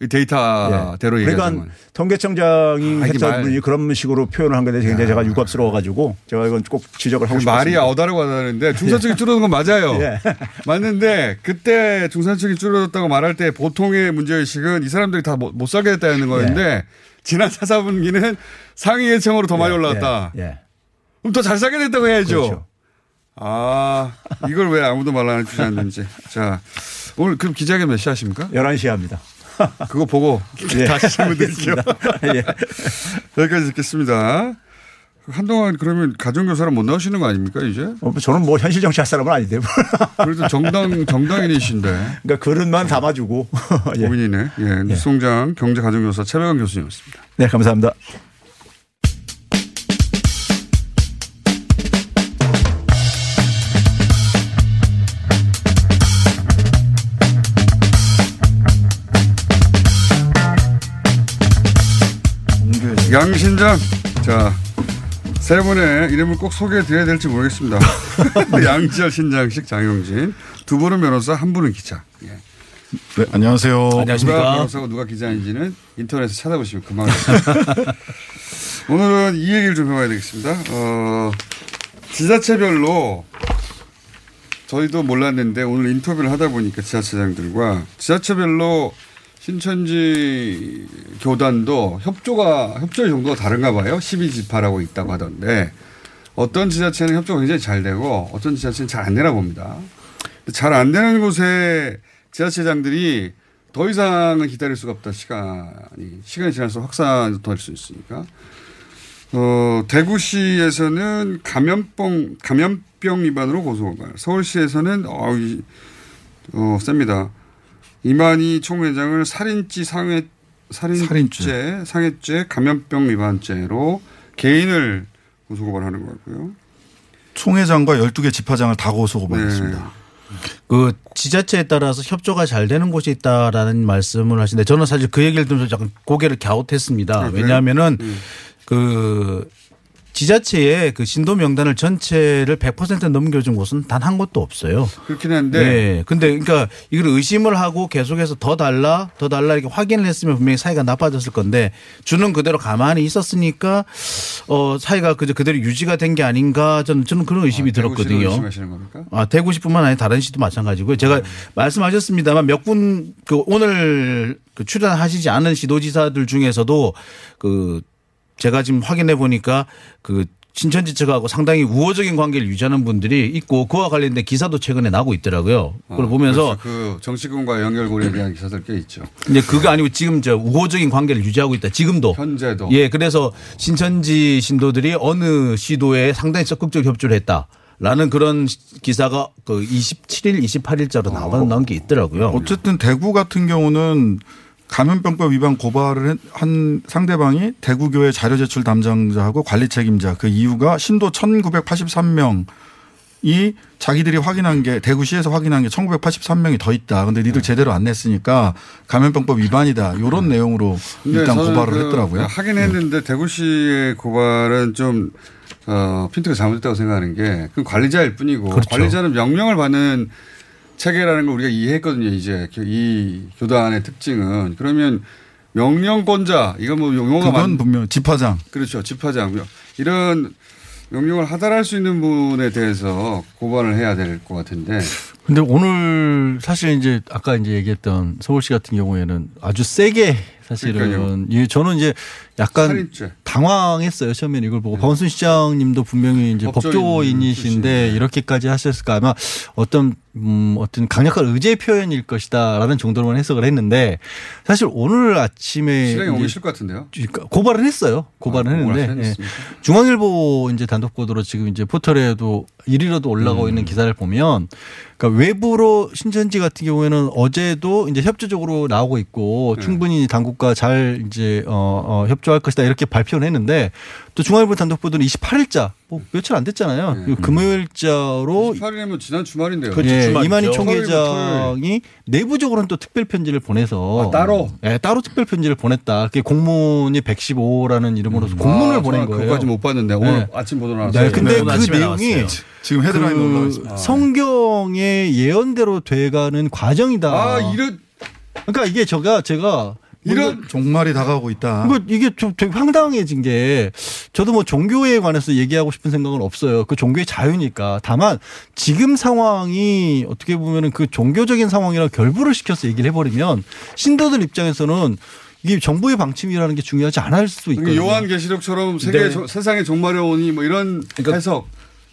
이 데이터대로 그러니까 얘기하자면. 통계청장이 아, 했던 말- 분이 그런 식으로 표현을 한 건데 굉장히 제가 유감스러워 가지고 제가 이건 꼭 지적을 하고 그 싶습니다. 말이 어다르고 하다는데 중산층이 줄어든 건 맞아요. 예. 맞는데 그때 중산층이 줄어들었다고 말할 때 보통의 문제의식은 이 사람들이 다 못 살게 됐다는 거였는데 지난 4, 4분기는 상위 계층으로 더 많이. 예, 예. 그럼 더 잘 살게 됐다고 해야죠. 그렇죠. 아, 이걸 왜 아무도 말 안 해주지 않는지. 자, 오늘 그럼 기자회견 몇 시 하십니까? 11시 합니다. 그거 보고 예, 다시 질문 드릴게요. 예. 여기까지 듣겠습니다. 한동안 그러면 가정교사는 못 나오시는 거 아닙니까, 이제? 어, 저는 뭐 현실 정치할 사람은 아닌데. 그래도 정당, 정당인이신데. 그러니까 그릇만 담아주고. 예. 고민이네. 예. 뉴스공장 경제가정교사 최백원 교수님이었습니다. 네, 감사합니다. 양신장. 자, 세 분의 이름을 꼭 소개해 드려야 될지 모르겠습니다. 양지열 신장식 장용진. 두 분은 변호사, 한 분은 기자. 예. 네, 안녕하세요. 누가 변호사고 누가 기자인지는 인터넷에 찾아보시면 금방. 오늘은 이 얘기를 좀 해봐야 되겠습니다. 어, 지자체별로 저희도 몰랐는데 오늘 인터뷰를 하다 보니까 지자체장들과 지자체별로 신천지 교단도 협조가 협조의 정도가 다른가 봐요. 12지파라고 있다고 하던데 어떤 지자체는 협조가 굉장히 잘 되고 어떤 지자체는 잘 안 되나 봅니다. 잘 안 되는 곳에 지자체장들이 더 이상은 기다릴 수가 없다. 시간이 시간이 더할수 있으니까. 어, 대구시에서는 감염병 감염병 위반으로 고소가. 서울시에서는 어, 이, 어 셉니다. 이만희 총회장을 살인죄 상해 살인죄, 살인죄. 상해죄 감염병 위반죄로 개인을 고소고발하는 거고요. 총회장과 12개 지파장을 다 고소고발했습니다. 그 지자체에 따라서 협조가 잘 되는 곳이 있다라는 말씀을 하시는데 저는 사실 그 얘기를 들으면서 약간 고개를 갸웃했습니다. 아? 왜냐하면은 음. 그 지자체에 그 신도 명단을 전체를 100% 넘겨준 곳은 단 한 곳도 없어요. 그렇긴 한데. 네. 근데 그러니까 이걸 의심을 하고 계속해서 더 달라, 더 달라 이렇게 확인을 했으면 분명히 사이가 나빠졌을 건데 주는 그대로 가만히 있었으니까 어 사이가 그저 그대로 유지가 된 게 아닌가 저는 저는 그런 의심이 대구시를 들었거든요. 의심하시는 겁니까? 아, 대구시뿐만 아니라 다른 시도 마찬가지고요. 제가 말씀하셨습니다만 몇 분 그 오늘 그 출연하시지 않은 시도지사들 중에서도 그 제가 지금 확인해 보니까 그 신천지 측하고 상당히 우호적인 관계를 유지하는 분들이 있고 그와 관련된 기사도 최근에 나고 있더라고요. 그걸 아, 보면서. 그 정치권과 연결고리에 대한 기사들 꽤 있죠. 근데 그거 아니고 지금 저 우호적인 관계를 유지하고 있다. 지금도. 현재도. 예, 그래서 신천지 신도들이 어느 시도에 상당히 적극적 협조를 했다. 라는 그런 기사가 그 27일, 28일자로 나와 나온 게 있더라고요. 어쨌든 대구 같은 경우는 감염병법 위반 고발을 한- 한 상대방이 대구교회 자료 제출 담당자하고 관리 책임자 그 이유가 신도 1983명이 자기들이 확인한 게 대구시에서 확인한 게 1983명이 더 있다. 근데 네. 니들 제대로 안 냈으니까 감염병법 위반이다. 이런 내용으로 근데 일단 고발을 그 했더라고요. 하긴 했는데 대구시의 고발은 좀 어, 핀트가 잘못됐다고 생각하는 게 그 관리자일 뿐이고 그렇죠. 관리자는 명령을 받는 체계라는 걸 우리가 이해했거든요. 이제 이 교단의 특징은 그러면 명령권자 이거 뭐 용어가 그건 많- 분명 집화장. 그렇죠. 집하장 이런 명령을 하달할 수 있는 분에 대해서 고발을 해야 될 것 같은데 근데 오늘 사실 이제 아까 이제 얘기했던 서울시 같은 경우에는 아주 세게 사실은. 예, 저는 이제 약간 살인죄. 당황했어요. 처음에 이걸 보고 박원순 시장님도 분명히 이제 법조인 법조인이신데 이렇게까지 하셨을까 아마 어떤 음 어떤 강력한 의제 표현일 것이다라는 정도로만 해석을 했는데 사실 오늘 아침에 이제 싫을 것 같은데요. 그러니까 고발은 했어요. 고발은 아, 했는데 예. 중앙일보 이제 단독 보도로 지금 이제 포털에도 1위로도 올라가고 음. 있는 기사를 보면 그러니까 외부로 신천지 같은 경우에는 어제도 이제 협조적으로 나오고 있고 네. 충분히 당국과 잘 이제 어, 어 협조할 것이다 이렇게 발표를 했는데 또 중앙일보 단독 보도는 28일자 뭐 며칠 안 됐잖아요. 네. 이 금요일자로 18일이면 지난 주말인데요. 예, 이만희 토요일, 토요일. 총회장이 내부적으로는 또 특별 편지를 보내서 아, 따로? 예, 따로 특별 편지를 보냈다. 그게 공문이 115라는 이름으로서 공문을 아, 보낸 거예요. 그거까지 못 봤는데 오늘 네. 아침 보도 나왔어요. 네, 근데 네, 그 오늘 아침에 내용이 나왔어요. 지금 헤드라인 그 올라와 있습니다. 성경의 예언대로 돼가는 과정이다. 아, 이런 그러니까 이게 제가 제가 이런 종말이 다가오고 있다. 이거 이게 좀 되게 황당해진 게 저도 뭐 종교에 관해서 얘기하고 싶은 생각은 없어요. 그 종교의 자유니까. 다만 지금 상황이 어떻게 보면은 그 종교적인 상황이랑 결부를 시켜서 얘기를 해버리면 신도들 입장에서는 이게 정부의 방침이라는 게 중요하지 않을 수 있거든요. 요한 계시록처럼 세계 네. 조- 세상의 종말이 오니 뭐 이런 해석.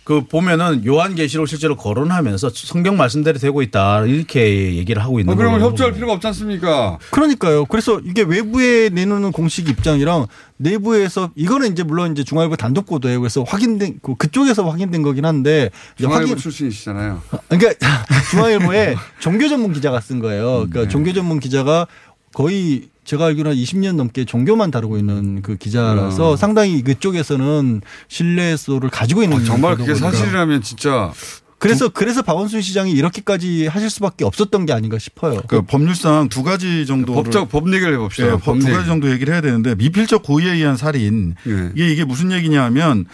그 보면은 요한계시록 실제로 거론하면서 성경 말씀대로 되고 있다 이렇게 얘기를 하고 있는 어, 그러면 거예요. 협조할 필요가 없지 않습니까? 그러니까요. 그래서 이게 외부에 내놓는 공식 입장이랑 내부에서 이거는 이제 물론 이제 중앙일보 단독 보도예요. 그래서 확인된 그 그쪽에서 확인된 거긴 한데 중앙일보 확인 출신이시잖아요. 그러니까 중앙일보에 종교 전문 기자가 쓴 거예요. 음, 그러니까 네. 종교 전문 기자가 거의 제가 알기로 한 20년 넘게 종교만 다루고 있는 그 기자라서 어. 상당히 그쪽에서는 신뢰도를 가지고 있는 아, 정말 그게 보도거든요. 사실이라면 진짜 그래서 그래서 박원순 시장이 이렇게까지 하실 수밖에 없었던 게 아닌가 싶어요. 그 법률상 두 가지 정도를 법적 법 얘기를 해봅시다. 예, 법 법두. 가지 정도 얘기를 해야 되는데 미필적 고의에 의한 살인 예. 이게 이게 무슨 얘기냐면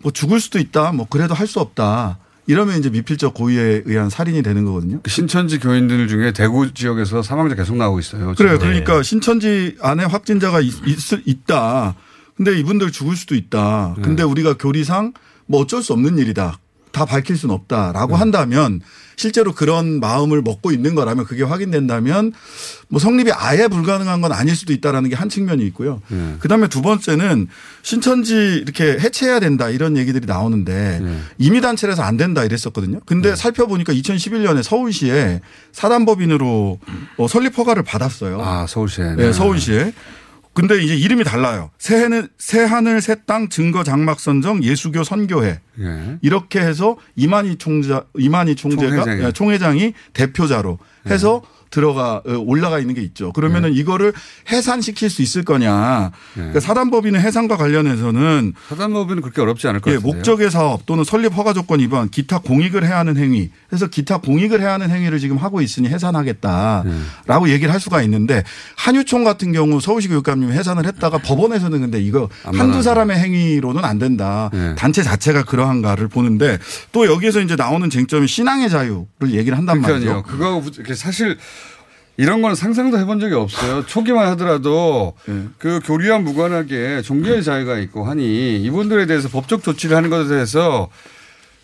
뭐 죽을 수도 있다 뭐 그래도 할 수 없다 이러면 이제 미필적 고의에 의한 살인이 되는 거거든요. 그 신천지 교인들 중에 대구 지역에서 사망자 계속 나오고 있어요. 그래요. 지금. 그러니까 신천지 안에 확진자가 있, 있, 있다. 근데 이분들 죽을 수도 있다. 네. 근데 우리가 교리상 뭐 어쩔 수 없는 일이다. 다 밝힐 수는 없다라고 네. 한다면 실제로 그런 마음을 먹고 있는 거라면 그게 확인된다면 뭐 성립이 아예 불가능한 건 아닐 수도 있다라는 게 한 측면이 있고요. 네. 그다음에 두 번째는 신천지 이렇게 해체해야 된다 이런 얘기들이 나오는데 네. 임의 단체라서 안 된다 이랬었거든요. 근데 살펴보니까 2011년에 서울시에 사단법인으로 어, 설립 허가를 받았어요. 아 서울시에. 네, 서울시에. 근데 이제 이름이 달라요. 새하늘, 새하늘 새 땅 증거 장막 선정 예수교 선교회. 예. 이렇게 해서 이만희 총자, 이만희 총재가 총회장이. 예, 총회장이 대표자로 해서 들어가 어, 올라가 있는 게 있죠. 그러면은 네. 이거를 해산시킬 수 있을 거냐? 그러니까 사단법인의 해산과 관련해서는 사단법인은 그렇게 어렵지 않을 것 예, 같은데요. 목적의 사업 또는 설립 허가 조건 위반, 기타 공익을 해야 하는 행위. 그래서 기타 공익을 해야 하는 행위를 지금 하고 있으니 해산하겠다라고 네. 얘기를 할 수가 있는데 한유총 같은 경우 서울시 교육감님이 해산을 했다가 법원에서는 근데 이거 안 한두. 사람의 행위로는 안 된다. 네. 단체 자체가 그러한가를 보는데 또 여기에서 이제 나오는 쟁점이 신앙의 자유를 얘기를 한단 그러니까요. 말이죠. 그거 사실 이런 거는 상상도 해본 적이 없어요. 초기만 하더라도 네. 그 교류와 무관하게 종교의 자유가 있고 하니 이분들에 대해서 법적 조치를 하는 것에 대해서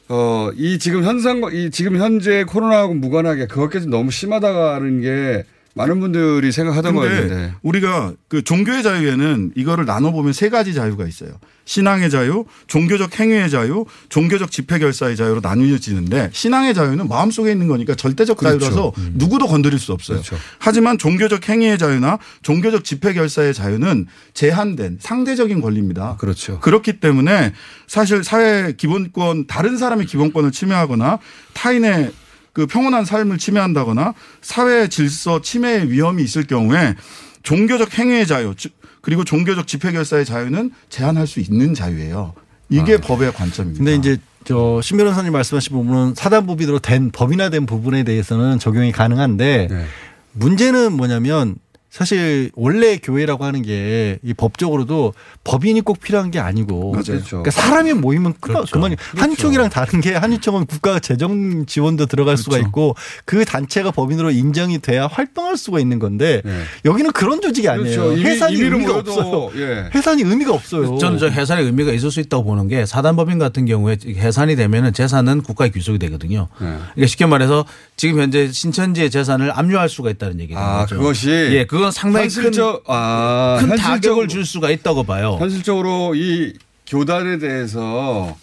어, 이 지금 현상과 이 지금 현재 코로나하고 무관하게 그것까지 너무 심하다는 게 많은 분들이 생각하던 거였는데 우리가 그 종교의 자유에는 이거를 나눠 보면 세 가지 자유가 있어요. 신앙의 자유, 종교적 행위의 자유, 종교적 집회 결사의 자유로 나뉘어지는데 신앙의 자유는 마음속에 있는 거니까 절대적 그렇죠. 자유라서 음. 누구도 건드릴 수 없어요. 하지만 종교적 행위의 자유나 종교적 집회 결사의 자유는 제한된 상대적인 권리입니다. 그렇죠. 그렇기 때문에 사실 사회 기본권 다른 사람의 기본권을 침해하거나 타인의 그 평온한 삶을 침해한다거나 사회 질서 침해의 위험이 있을 경우에 종교적 행위의 자유 즉 그리고 종교적 집회 결사의 자유는 제한할 수 있는 자유예요. 이게 법의 관점입니다. 근데 이제 저신 변호사님 말씀하신 부분은 사단법인으로 된 법인화된 부분에 대해서는 적용이 가능한데 네. 문제는 뭐냐면 사실 원래 교회라고 하는 게 이 법적으로도 법인이 꼭 필요한 게 아니고 맞아요. 그러니까 사람이 모이면 그 그렇죠. 그만이 한유총이랑 다른 게 한유총은 국가 재정 지원도 들어갈 수가 그렇죠. 있고 그 단체가 법인으로 인정이 돼야 활동할 수가 있는 건데 네. 여기는 그런 조직이 아니에요. 그렇죠. 이미- 해산이 의미가 모여도, 없어요. 예. 해산이 의미가 없어요. 저는 저 해산의 의미가 있을 수 있다고 보는 게 사단법인 같은 경우에 해산이 되면은 재산은 국가에 귀속이 되거든요. 네. 그러니까 쉽게 말해서 지금 현재 신천지의 재산을 압류할 수가 있다는 얘기죠. 아, 그것이 예, 그건 상당히 현실적- 아, 큰, 큰 현실적으로- 타격을 줄 수가 있다고 봐요. 현실적으로 이 교단에 대해서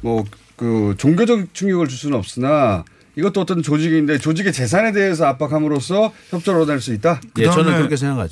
뭐 그 종교적 충격을 줄 수는 없으나 이것도 어떤 조직인데 조직의 재산에 대해서 압박함으로써 협조를 얻어낼 수 있다. 그다음에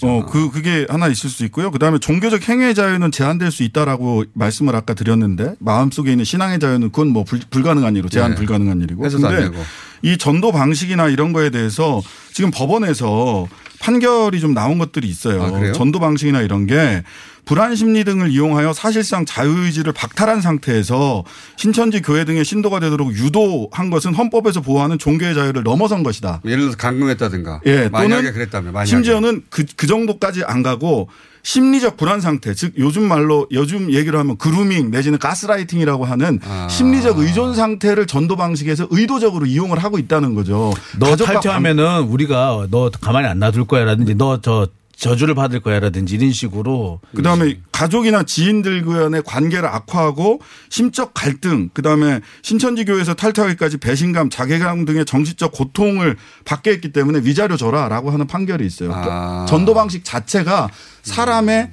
어, 그 그게 하나 있을 수 있고요. 그다음에 종교적 행위의 자유는 제한될 수 있다라고 말씀을 아까 드렸는데 마음속에 있는 신앙의 자유는 그건 뭐 불, 불가능한 일이고 제한 네. 불가능한 일이고. 되고. 이 전도 방식이나 이런 거에 대해서 지금 법원에서 판결이 좀 나온 것들이 있어요. 아, 그래요? 전도 방식이나 이런 게 불안 심리 등을 이용하여 사실상 자유의지를 박탈한 상태에서 신천지 교회 등의 신도가 되도록 유도한 것은 헌법에서 보호하는 종교의 자유를 넘어선 것이다. 예를 들어서 강금했다든가. 예, 만약에 또는 그랬다면. 심지어는 그, 그 정도까지 안 가고 심리적 불안 상태, 즉 요즘 말로 요즘 얘기로 하면 그루밍 내지는 가스라이팅이라고 하는 아. 심리적 의존 상태를 전도 방식에서 의도적으로 이용을 하고 있다는 거죠. 너 탈퇴하면은 우리가 너 가만히 안 놔둘 거야라든지 너저 저주를 받을 거야라든지 이런 식으로 그다음에 가족이나 지인들 간의 관계를 악화하고 심적 갈등, 그다음에 신천지 교회에서 탈퇴하기까지 배신감, 자괴감 등의 정신적 고통을 받게 했기 때문에 위자료 줘라라고 하는 판결이 있어요. 아. 전도 방식 자체가 사람의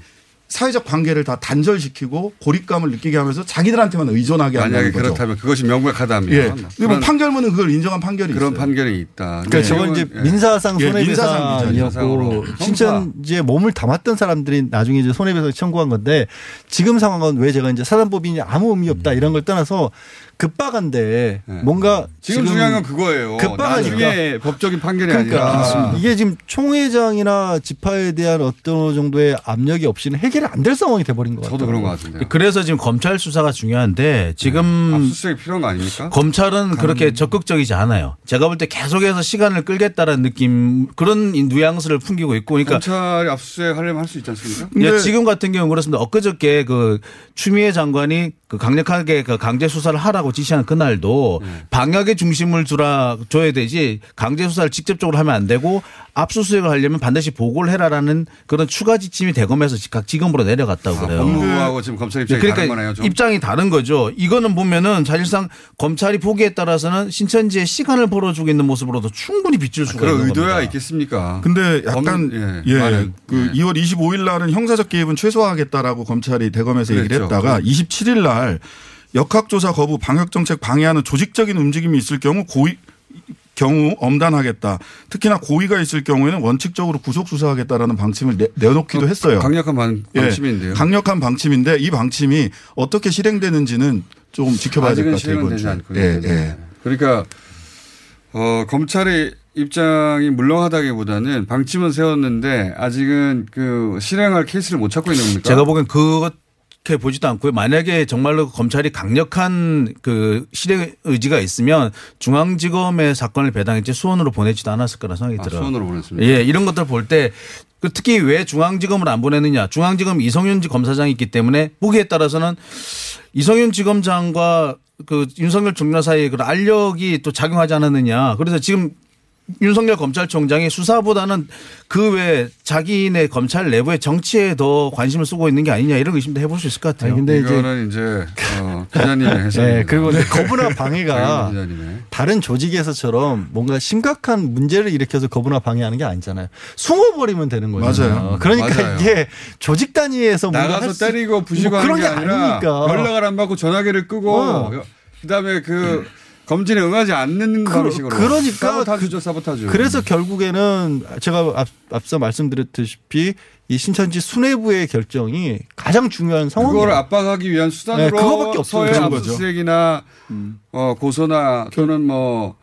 사회적 관계를 다 단절시키고 고립감을 느끼게 하면서 자기들한테만 의존하게 만약에 한다는 거죠. 그렇다면 그것이 명백하다면 예. 그리고 그런- 판결문은 그걸 인정한 판결이 그런 있어요. 판결이 있다. 그러니까 저건 이제 예. 민사상 예, 손해배상이었고 민사상으로. 신천지에 몸을 담았던 사람들이 나중에 이제 손해배상 청구한 건데 지금 상황은 왜 제가 이제 사단법인이 아무 의미 없다 이런 걸 떠나서 급박한데 뭔가 음. 지금 중요한 건 그거예요. 급박하니까 나중에 법적인 판결이 그러니까 아니라 이게 지금 총회장이나 지파에 대한 어떤 정도의 압력이 없이는 해결이 안 될 상황이 돼버린 것 같아요. 저도 그런 것 같은데. 그래서 지금 검찰 수사가 중요한데 지금 압수수색이 필요한 거 아닙니까? 검찰은 그렇게 적극적이지 않아요. 제가 볼 때 계속해서 시간을 끌겠다라는 느낌 그런 뉘앙스를 풍기고 있고 그러니까 검찰이 압수수색 하려면 할 수 있지 않습니까? 예, 지금 같은 경우는 그렇습니다. 엊그저께 그 추미애 장관이 그 강력하게 그 강제 수사를 하라고 지시한 그날도 방역에 중심을 두라 줘야 되지 강제 수사를 직접적으로 하면 안 되고 압수수색을 하려면 반드시 보고를 해라라는 그런 추가 지침이 대검에서 각 지검으로 내려갔다고 그래요. 법무부하고 지금 검찰 입장이 그러니까 다른 거네요. 좀. 입장이 다른 거죠. 이거는 보면은 사실상 검찰이 보기에 따라서는 신천지의 시간을 벌어주고 있는 모습으로도 충분히 비칠 수가 그런 있는 의도야 겁니다. 있겠습니까? 근데 약간 검- 예, 말은, 그 2월 25일 날은 형사적 개입은 최소화하겠다라고 검찰이 대검에서 얘기를 그랬죠. 했다가 27일 날 역학조사 거부 방역 정책 방해하는 조직적인 움직임이 있을 경우 고의 경우 엄단하겠다. 특히나 고의가 있을 경우에는 원칙적으로 구속 수사하겠다라는 방침을 내, 내놓기도 했어요. 강력한 방, 예, 방침인데요. 강력한 방침인데 이 방침이 어떻게 실행되는지는 좀 지켜봐야 될 것 같아요. 이번 되지 주. 않고 예, 있는데. 예. 그러니까 어, 검찰이 입장이 물렁하다기보다는 방침은 세웠는데 아직은 그 실행할 케이스를 못 찾고 있는 겁니까? 제가 보기엔 그 렇게 보지도 않고요. 만약에 정말로 검찰이 강력한 그 실행 의지가 있으면 중앙지검의 사건을 배당했지 수원으로 보내지도 않았을 거라 생각이 아, 들어요. 수원으로 보냈습니다. 예, 이런 것들 볼때그 특히 왜 중앙지검을 안 보내느냐. 중앙지검 이성윤 검사장이 있기 때문에 보기에 따라서는 이성윤 지검장과 그 윤석열 총장 사이에 그 알력이 또 작용하지 않았느냐. 그래서 지금 윤석열 검찰총장이 수사보다는 그외 자기네 검찰 내부의 정치에 더 관심을 쓰고 있는 게 아니냐 이런 의심도 해볼 수 있을 것 같아요. 아니, 근데 이거는 이제 어, 기자님의 해석입니다. 네, 그리고 이제 거부나 방해가 기자님의. 다른 조직에서처럼 뭔가 심각한 문제를 일으켜서 거부나 방해하는 게 아니잖아요. 숨어버리면 되는 거잖아요. 맞아요. 그러니까 맞아요. 이게 조직 단위에서 뭔가 나가서 수- 때리고 부시고 뭐 하는 그런 게게 아니라 아니니까. 연락을 안 받고 전화기를 끄고 어. 그다음에 그 검진에 응하지 않는 방식으로 그러니까 사보타주죠 사보타주. 그래서 결국에는 제가 앞, 앞서 말씀드렸다시피 이 신천지 수뇌부의 결정이 가장 중요한 상황이에요. 그걸 압박하기 위한 네, 수단으로 그거밖에 없어요. 서해. 압수수색이나 어, 고소나 또는 뭐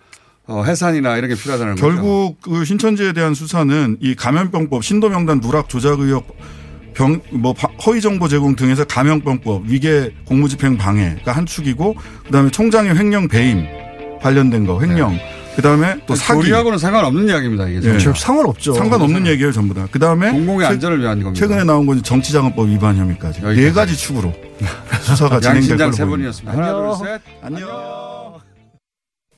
어, 해산이나 이런 게 필요하다는 거죠. 결국 그 신천지에 대한 수사는 이 감염병법 신도명단 누락 조작 의혹 병, 뭐 바- 허위 정보 제공 등에서 감염병법 위계 공무집행 방해가 한 축이고 그다음에 총장의 횡령 배임 관련된 거 횡령 그다음에 또 사기 조리하고는 상관없는 이야기입니다. 이게 예. 전부. 상관없죠. 상관없는 얘기예요 전부 다. 그다음에 공공의 최- 안전을 위한 겁니다. 최근에 나온 건 정치자금법 위반 혐의까지 네 가지 축으로 수사가 진행될 양신장 걸로 세 보입니다. 분이었습니다. 하나, 둘, 셋. 안녕.